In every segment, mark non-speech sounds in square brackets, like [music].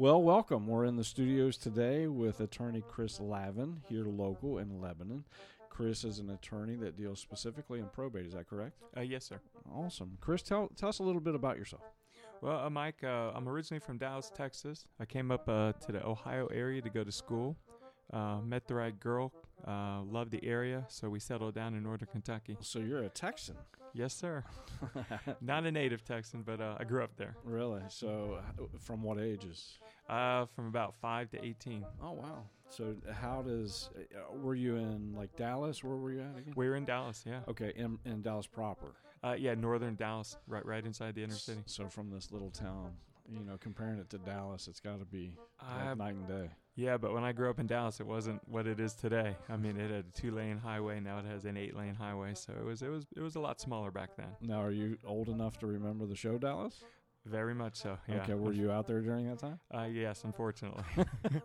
Well, welcome. We're in the studios today with attorney Chris Lavin, here local in Lebanon. Chris is an attorney that deals specifically in probate. Is that correct? Uh, yes, sir. Awesome. Chris, tell, tell us a little bit about yourself. Well, uh, Mike, uh, I'm originally from Dallas, Texas. I came up uh, to the Ohio area to go to school. Uh, met the right girl, uh, loved the area, so we settled down in northern Kentucky. So you're a Texan. Yes, sir. [laughs] Not a native Texan, but uh, I grew up there. really? So from what ages? Uh, from about 5 to 18. Oh, wow. So how does, uh, were you in like Dallas? Where were you at again? We were in Dallas, yeah. Okay, in, in Dallas proper. Uh, yeah, northern Dallas, right right inside the inner city. So from this little town, you know, comparing it to Dallas, it's got to be like Uh, night and day. Yeah, but when I grew up in Dallas, it wasn't what it is today. I mean, it had a two-lane highway. Now it has an eight-lane highway. So it was it was it was a lot smaller back then. Now, are you old enough to remember the show Dallas? Very much so. Yeah. Okay, were you out there during that time? [laughs] Uh, yes, unfortunately. [laughs]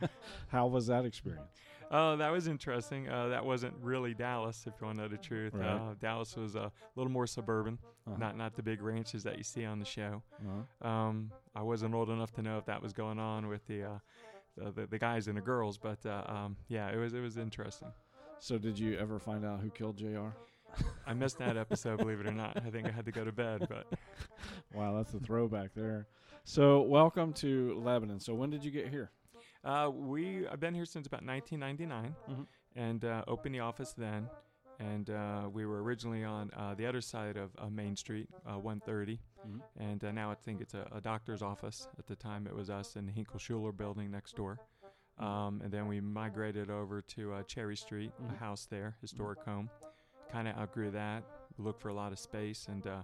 [laughs] How was that experience? Oh, that was interesting. Uh, that wasn't really Dallas, if you want to know the truth. Right. Uh, Dallas was a little more suburban, Uh-huh. not not the big ranches that you see on the show. Uh-huh. Um, I wasn't old enough to know if that was going on with the uh, the, the, guys and the girls, but uh, um, yeah, it was it was interesting. So, did you ever find out who killed Jr.? I missed that episode, believe it or not. I think I had to go to bed, but [laughs] Wow, that's a throwback there. So, welcome to Lebanon. So, when did you get here? uh, we I've been here since about 1999, Mhm. and uh, opened the office then. And uh, we were originally on uh, the other side of uh, Main Street, uh, 130. Mhm. and uh, now I think it's a, a doctor's office. At the time, it was us in the Hinkle Schuler building next door. Um, and then we migrated over to uh, Cherry Street, Mhm. a house there, historic home. Kind of outgrew that. Looked for a lot of space, and uh,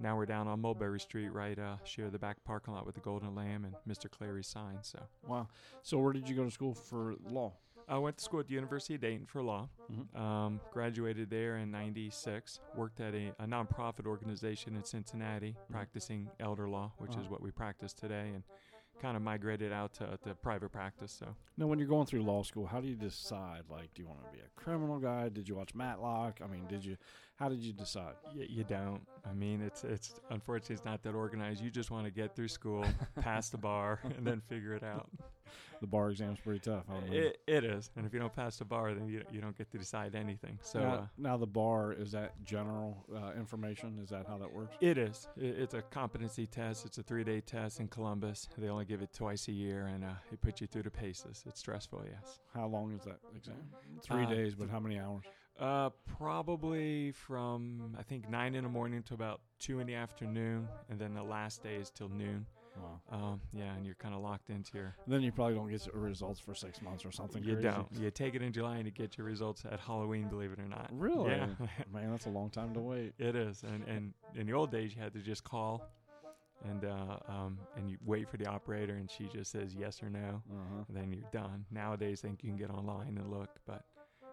now we're down on Mulberry Street, right? Uh, share the back parking lot with the Golden Lamb and Mr. Clary's sign. So Wow. So, where did you go to school for law? I went to school at the University of Dayton for law. Mhm. Um, graduated there in '96. Worked at a, a nonprofit organization in Cincinnati, practicing elder law, which Uh-huh. is what we practice today, and kind of migrated out to, to private practice. So Now, when you're going through law school, how do you decide? Like, do you want to be a criminal guy? Did you watch Matlock? I mean, did you? How did you decide? y- you don't. I mean, it's it's unfortunately it's not that organized. You just want to get through school, pass the bar, [laughs] and then figure it out. The bar exam's pretty tough. I don't It, it is, and if you don't pass the bar, then you you don't get to decide anything. So. now, uh, now the bar is that general uh, information? Is that how that works? It is. I- It's a competency test. It's a three-day test in Columbus. They only give it twice a year, and uh, it puts you through the paces. It's stressful, yes. How long is that exam? Three Uh, days, but how many hours? Uh, probably from I think nine in the morning to about two in the afternoon, and then the last day is till noon. Wow. Um, yeah, and you're kind of locked into your. Then you probably don't get your results for six months or something. You crazy. don't. You take it in July and you get your results at Halloween. Believe it or not. Really? Yeah. [laughs] Man, that's a long time to wait. [laughs] It is, and and in the old days you had to just call, and uh, um, and you wait for the operator, and she just says yes or no, Uh-huh. and then you're done. Nowadays, I think you can get online and look, but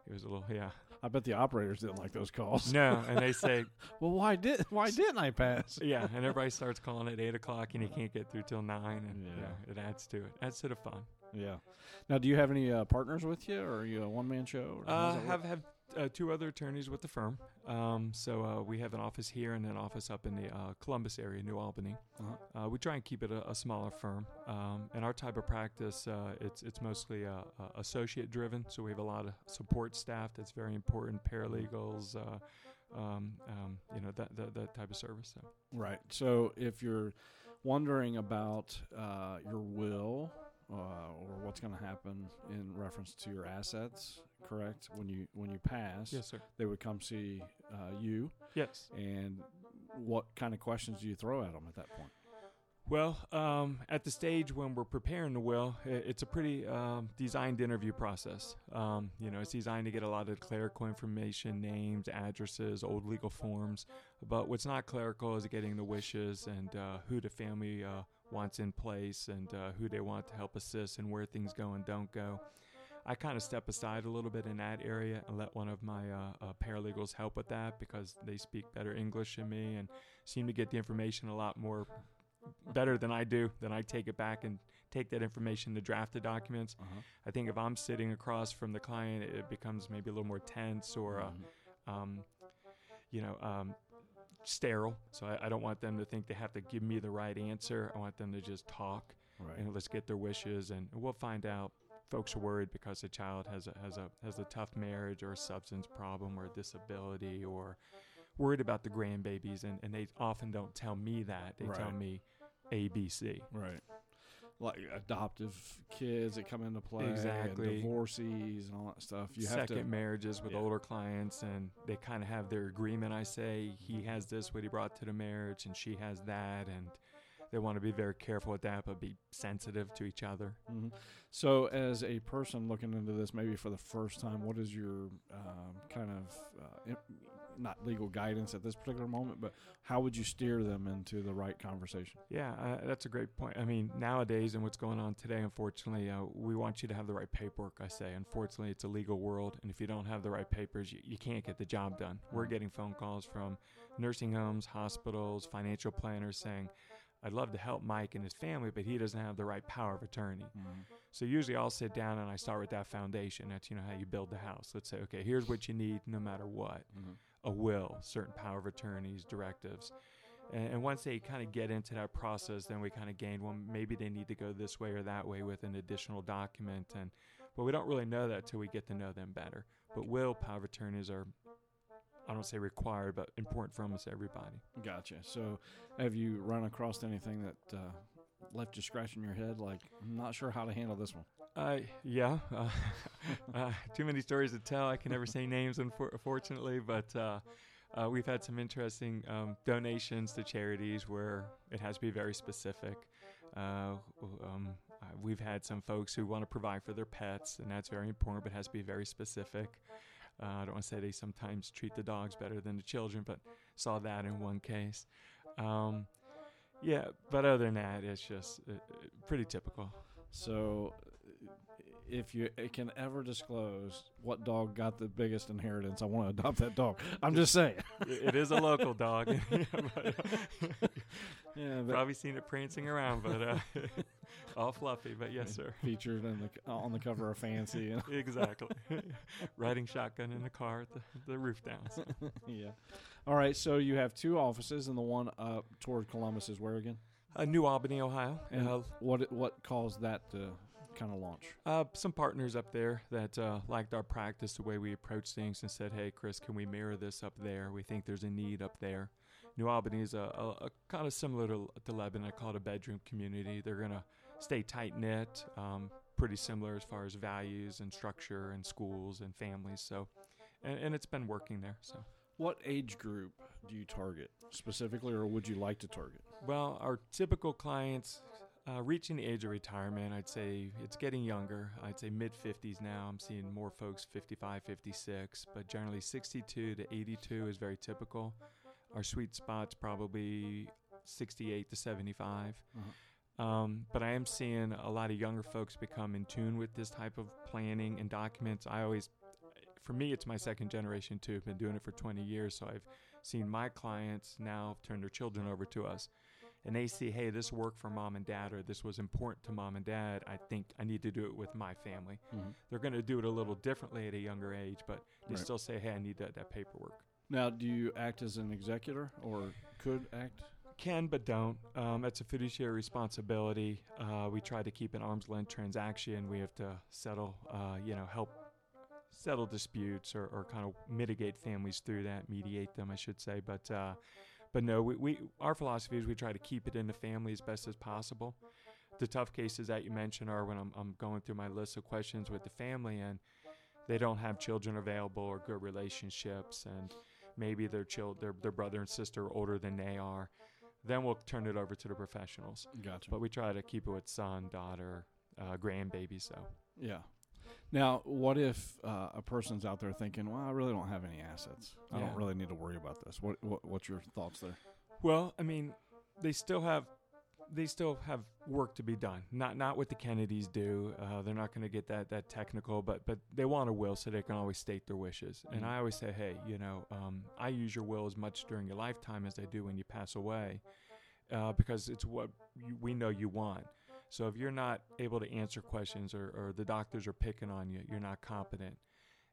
it was a little yeah. I bet the operators didn't like those calls. No, and they say [laughs] Well, why did why didn't I pass? [laughs] yeah, and everybody starts calling at eight o'clock, and you can't get through till nine, and Yeah. yeah, it adds to it. Adds to the fun. Yeah. Now, do you have any uh, partners with you, or are you a one man show? Or Uh, have have uh, two other attorneys with the firm. Um, so uh, we have an office here and an office up in the uh, Columbus area, New Albany. Uh-huh. Uh, we try and keep it a, a smaller firm. Um, and our type of practice, uh, it's it's mostly uh, uh, associate driven. So we have a lot of support staff that's very important, paralegals, uh, um, um, you know that, that that type of service. So Right. So if you're wondering about uh, your will uh, or what's going to happen in reference to your assets, correct? When you when you pass, yes, sir. they would come see uh, you, Yes. and what kind of questions do you throw at them at that point? Well, um, at the stage when we're preparing the will, it's a pretty um, designed interview process. Um, you know, it's designed to get a lot of clerical information, names, addresses, old legal forms. But what's not clerical is getting the wishes and uh, who the family uh, wants in place and uh, who they want to help assist and where things go and don't go. I kind of step aside a little bit in that area and let one of my uh, uh, paralegals help with that because they speak better English than me and seem to get the information a lot more better than I do. Then I take it back and take that information to draft the documents. Uh-huh. I think if I'm sitting across from the client, it becomes maybe a little more tense or, uh, Mhm. um, you know, um, sterile. So I, I don't want them to think they have to give me the right answer. I want them to just talk. Right. and let's get their wishes, and we'll find out. Folks are worried because the child has a has a has a tough marriage or a substance problem or a disability or worried about the grandbabies, and, and they often don't tell me that. They tell me A, B, C. Right. Like adoptive kids that come into play, and Exactly. divorcees and all that stuff. You have second marriages with Yeah. older clients and they kind of have their agreement i say he has this what he brought to the marriage and she has that and they want to be very careful with that but be sensitive to each other Mhm. So, as a person looking into this, maybe for the first time, what is your um, kind of uh, not legal guidance at this particular moment, but how would you steer them into the right conversation? yeah uh, that's a great point i mean nowadays and what's going on today unfortunately uh, we want you to have the right paperwork i say unfortunately it's a legal world and if you don't have the right papers you, you can't get the job done we're getting phone calls from nursing homes hospitals financial planners saying i'd love to help mike and his family but he doesn't have the right power of attorney So usually I'll sit down and I start with that foundation. That's you know how you build the house. Let's say, okay, here's what you need no matter what. A will, certain power of attorneys, directives. And, once they kind of get into that process, then we kind of gain, well, maybe they need to go this way or that way with an additional document. And but we don't really know that till we get to know them better. But will, power of attorneys are, I don't say required, but important for almost everybody. Gotcha. So, have you run across anything that uh, left you scratching your head? Like, I'm not sure how to handle this one. Uh, yeah. Uh, [laughs] uh, too many stories to tell. I can never say names, unfortunately, but uh, uh, we've had some interesting um, donations to charities where it has to be very specific. Uh, um, we've had some folks who want to provide for their pets, and that's very important, but it has to be very specific. I don't want to say they sometimes treat the dogs better than the children, but saw that in one case. Um, yeah, but other than that, it's just pretty typical. So, if you it can ever disclose what dog got the biggest inheritance, I want to adopt that dog. I'm just saying. it is a local dog. [laughs] [laughs] Yeah, probably seen it prancing around, but uh, [laughs] all fluffy. But yes, sir. featured in the on the cover of Fancy. And exactly. Riding shotgun in the car at the, the roof downs. yeah. All right. So you have two offices, and the one up toward Columbus is where again? Uh, New Albany, Ohio. And Uh, what what caused that to kind of launch? Uh, some partners up there that uh, liked our practice, the way we approach things, and said, "Hey, Chris, can we mirror this up there? We think there's a need up there." New Albany is a, a, a kind of similar to, to Lebanon. I call it a bedroom community. They're gonna stay tight knit, um, pretty similar as far as values and structure and schools and families. So, and, and it's been working there. So, What age group do you target specifically, or would you like to target? well, our typical clients. Uh, reaching the age of retirement, I'd say it's getting younger. I'd say mid 50s now. I'm seeing more folks 55, 56, but generally 62 to 82 is very typical. Our sweet spot's probably 68 to 75. Um, but I am seeing a lot of younger folks become in tune with this type of planning and documents. I always, for me, it's my second generation too. I've been doing it for 20 years, so I've seen my clients now turn their children over to us. And they see, hey, this worked for mom and dad, or this was important to mom and dad. I think I need to do it with my family. Mm-hmm. They're going to do it a little differently at a younger age, but they Right. still say, hey, I need that, that paperwork. Now, do you act as an executor, or could act? can but don't. Um, it's a fiduciary responsibility. Uh, we try to keep an arm's length transaction. We have to settle, uh, you know, help settle disputes or, or kind of mitigate families through that, mediate them, I should say. But uh, but no, we, we our philosophy is we try to keep it in the family as best as possible. The tough cases that you mentioned are when I'm, I'm going through my list of questions with the family and they don't have children available or good relationships and maybe their child their, their brother and sister are older than they are then we'll turn it over to the professionals. Gotcha. But we try to keep it with son, daughter, uh, grandbaby. So Yeah. Now, what if uh, a person's out there thinking, "Well, I really don't have any assets. I Yeah. don't really need to worry about this." What, what What's your thoughts there? well, I mean, they still have they still have work to be done. Not not what the Kennedys do. Uh, they're not going to get that that technical, but but they want a will so they can always state their wishes. And Mhm. I always say, hey, you know, um, I use your will as much during your lifetime as I do when you pass away, uh, because it's what you, we know you want. So if you're not able to answer questions or, or the doctors are picking on you, you're not competent.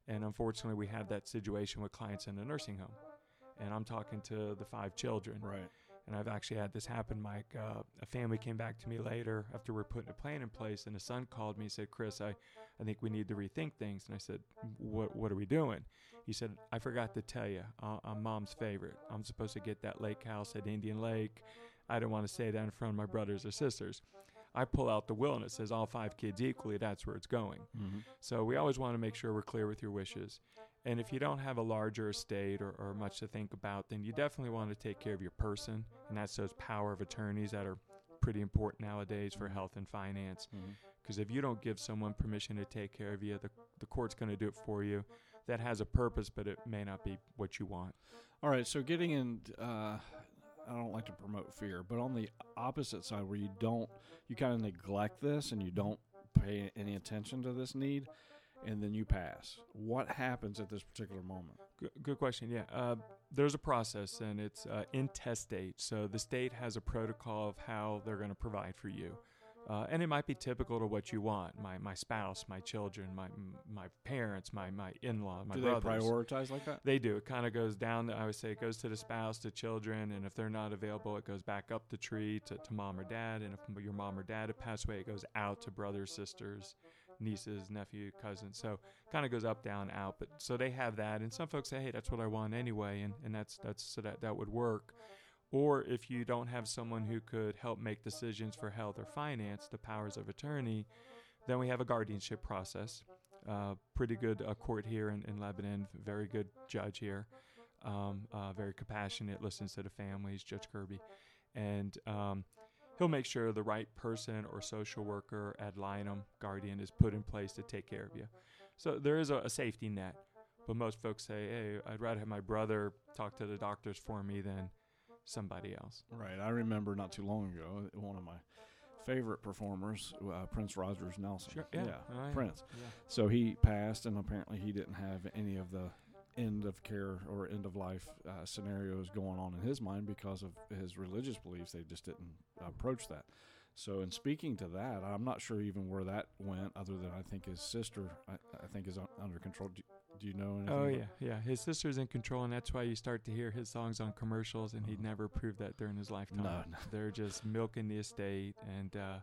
And unfortunately, we have that situation with clients in the nursing home. And I'm talking to the five children. Right. And I've actually had this happen, Mike. Uh, a family came back to me later after we're putting a plan in place, and a son called me and said, Chris, I, I think we need to rethink things. And I said, What, what are we doing? He said, I forgot to tell you, uh, I'm mom's favorite. I'm supposed to get that lake house at Indian Lake. I don't want to say that in front of my brothers or sisters. I pull out the will and it says all five kids equally, that's where it's going. Mm-hmm. So we always want to make sure we're clear with your wishes. And if you don't have a larger estate or, or much to think about, then you definitely want to take care of your person. And that's those power of attorneys that are pretty important nowadays for health and finance. Mm-hmm. Because if you don't give someone permission to take care of you, the, the court's going to do it for you. That has a purpose, but it may not be what you want. All right, so getting in, uh, I don't like to promote fear, but on the opposite side, where you don't, you kind of neglect this and you don't pay any attention to this need, and then you pass. What happens at this particular moment? Good, good question. Yeah. Uh, there's a process and it's uh, intestate. So the state has a protocol of how they're going to provide for you. Uh, and it might be typical to what you want. My my spouse, my children, my my parents, my my in law, my do brothers. they prioritize like that? They do. It kind of goes down. I would say it goes to the spouse, to children, and if they're not available, it goes back up the tree to, to mom or dad. And if your mom or dad have passed away, it goes out to brothers, sisters, nieces, nephew, cousins. So kind of goes up, down, out. But so they have that, and some folks say, hey, that's what I want anyway, and and that's that's so that that would work. Or if you don't have someone who could help make decisions for health or finance, the powers of attorney, then we have a guardianship process. Uh, pretty good uh, court here in, in Lebanon, very good judge here, um, uh, very compassionate, listens to the families, Judge Kirby. And um, he'll make sure the right person or social worker ad litem guardian is put in place to take care of you. So there is a, a safety net. But most folks say, hey, I'd rather have my brother talk to the doctors for me than somebody else. Right. I remember not too long ago, one of my favorite performers, uh, Prince Rogers Nelson. Sure, yeah. Oh, yeah. Prince. Yeah. So he passed, and apparently he didn't have any of the end of care or end of life uh, scenarios going on in his mind because of his religious beliefs. They just didn't approach that. So, in speaking to that, I'm not sure even where that went, other than I think his sister, I, I think, is under control. Do, do you know anything? Oh yeah, yeah. His sister's in control, and that's why you start to hear his songs on commercials, and he'd Uh-huh. never proved that during his lifetime. No, no. [laughs] They're just milking the estate, and uh,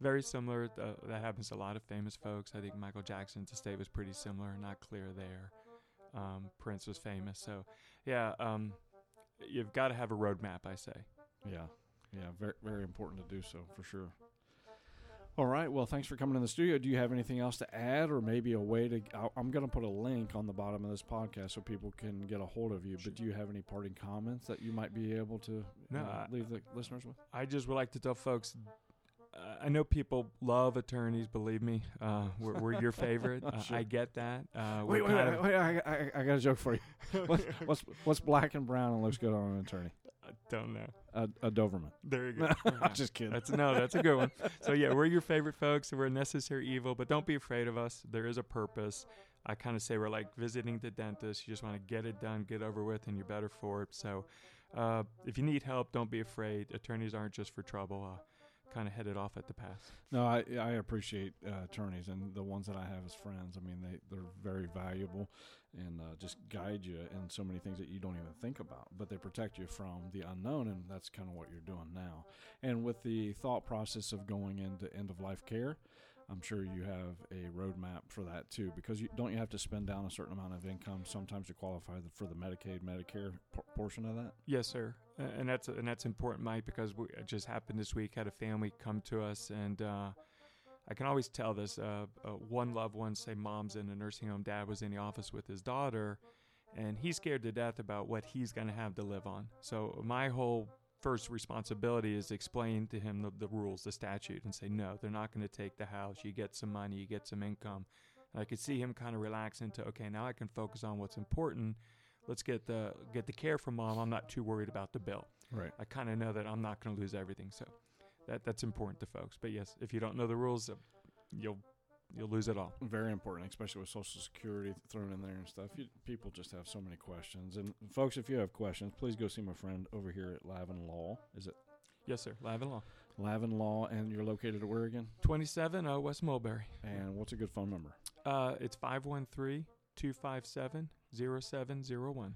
very similar. Uh, that happens to a lot of famous folks. I think Michael Jackson's estate was pretty similar, not clear there. Um, Prince was famous, so yeah. Um, you've got to have a roadmap, I say. Yeah, yeah, very very important to do so for sure. All right. Well, thanks for coming in the studio. Do you have anything else to add, or maybe a way to? I'm going to put a link on the bottom of this podcast so people can get a hold of you. But do you have any parting comments that you might be able to No, uh, leave the listeners with? I just would like to tell folks. Uh, I know people love attorneys. Believe me, uh, we're, we're your favorite. [laughs] Uh, Sure. I get that. Uh, Wait, wait, wait, wait I, I, I got a joke for you. What's, [laughs] what's what's black and brown and looks good on an attorney? I don't know. A, a Doberman. There you [laughs] go. I'm just kidding. That's no, that's a good one. So yeah, we're your favorite folks. We're a necessary evil, but don't be afraid of us. There is a purpose. I kind of say we're like visiting the dentist. You just want to get it done, get over with, and you're better for it. So, uh, if you need help, don't be afraid. Attorneys aren't just for trouble. Uh, kind of headed off at the pass. No, I I appreciate uh, attorneys and the ones that I have as friends. I mean, they they're very valuable and uh, just guide you in so many things that you don't even think about. But they protect you from the unknown, and that's kind of what you're doing now. And with the thought process of going into end of life care. I'm sure you have a roadmap for that too, because you don't you have to spend down a certain amount of income sometimes to qualify the, for the Medicaid, Medicare p- portion of that. Yes, sir. And that's and that's important, Mike, because we, it just happened this week. Had a family come to us, and uh, I can always tell this. Uh, uh, one loved one, say mom's in a nursing home, dad was in the office with his daughter, and he's scared to death about what he's going to have to live on. So my whole first responsibility is explain to him the, the rules, the statute, and say no, they're not going to take the house. You get some money, you get some income. And I could see him kind of relax into okay, now I can focus on what's important let's get the get the care from mom. I'm not too worried about the bill. Right. I kind of know that I'm not going to lose everything, so that that's important to folks. But yes, if you don't know the rules, uh, you'll you'll lose it all. Very important, especially with Social Security thrown in there and stuff. You, people just have so many questions. And folks, if you have questions, please go see my friend over here at Lavin Law. Is it Yes, sir. Lavin Law, Lavin Law? And you're located at where again? 27 uh, West Mulberry. And what's a good phone number? Uh, it's 513 257 0701.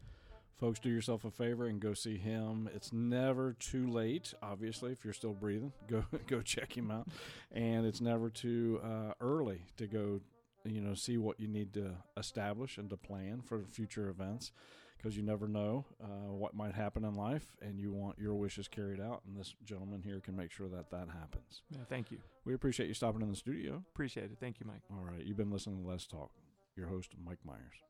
Folks, do yourself a favor and go see him. It's never too late, obviously, if you're still breathing. [laughs] Go go check him out. And it's never too uh, early to go, you know, see what you need to establish and to plan for future events because you never know uh, what might happen in life and you want your wishes carried out. And this gentleman here can make sure that that happens. Yeah, thank you. We appreciate you stopping in the studio. Appreciate it. Thank you, Mike. All right. You've been listening to Let's Talk. Your host, Mike Myers.